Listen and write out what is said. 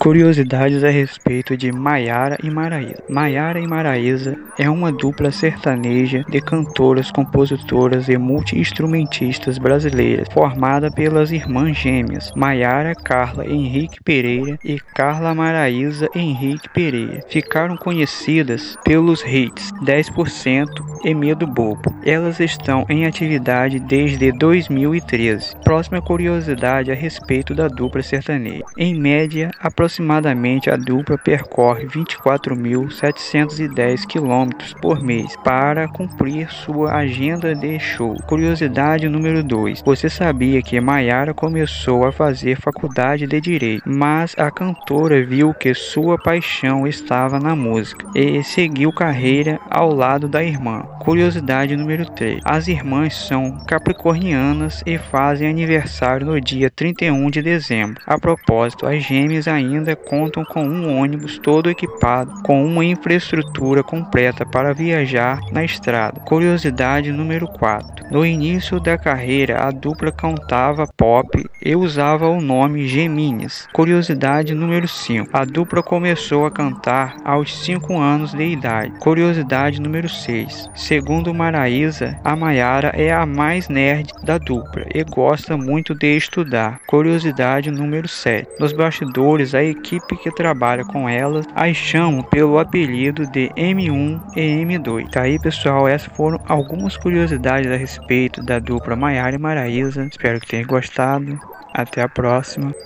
Curiosidades a respeito de Maiara e Maraísa. Maiara e Maraísa é uma dupla sertaneja de cantoras, compositoras e multi-instrumentistas brasileiras, formada pelas irmãs gêmeas Maiara Carla Henrique Pereira e Carla Maraísa Henrique Pereira. Ficaram conhecidas pelos hits 10% e Medo Bobo. Elas estão em atividade desde 2013. Próxima curiosidade a respeito da dupla sertaneja. Em média, aproximadamente a dupla percorre 24.710 km por mês para cumprir sua agenda de show. Curiosidade número 2. Você sabia que Mayara começou a fazer faculdade de direito, mas a cantora viu que sua paixão estava na música e seguiu carreira ao lado da irmã. Curiosidade número 3. As irmãs são capricornianas e fazem aniversário no dia 31 de dezembro. A propósito, as gêmeas ainda contam com um ônibus todo equipado com uma infraestrutura completa para viajar na estrada. Curiosidade número 4. No início da carreira, a dupla cantava pop e usava o nome Gemines. Curiosidade número 5. A dupla começou a cantar aos 5 anos de idade. Curiosidade número 6. Segundo Maraísa, a Maiara é a mais nerd da dupla e gosta muito de estudar. Curiosidade número 7. Nos bastidores, a equipe que trabalha com elas as chamam pelo apelido de M1 e M2. Tá aí, pessoal, essas foram algumas curiosidades a respeito da dupla Maiara e Maraísa. Espero que tenham gostado. Até a próxima.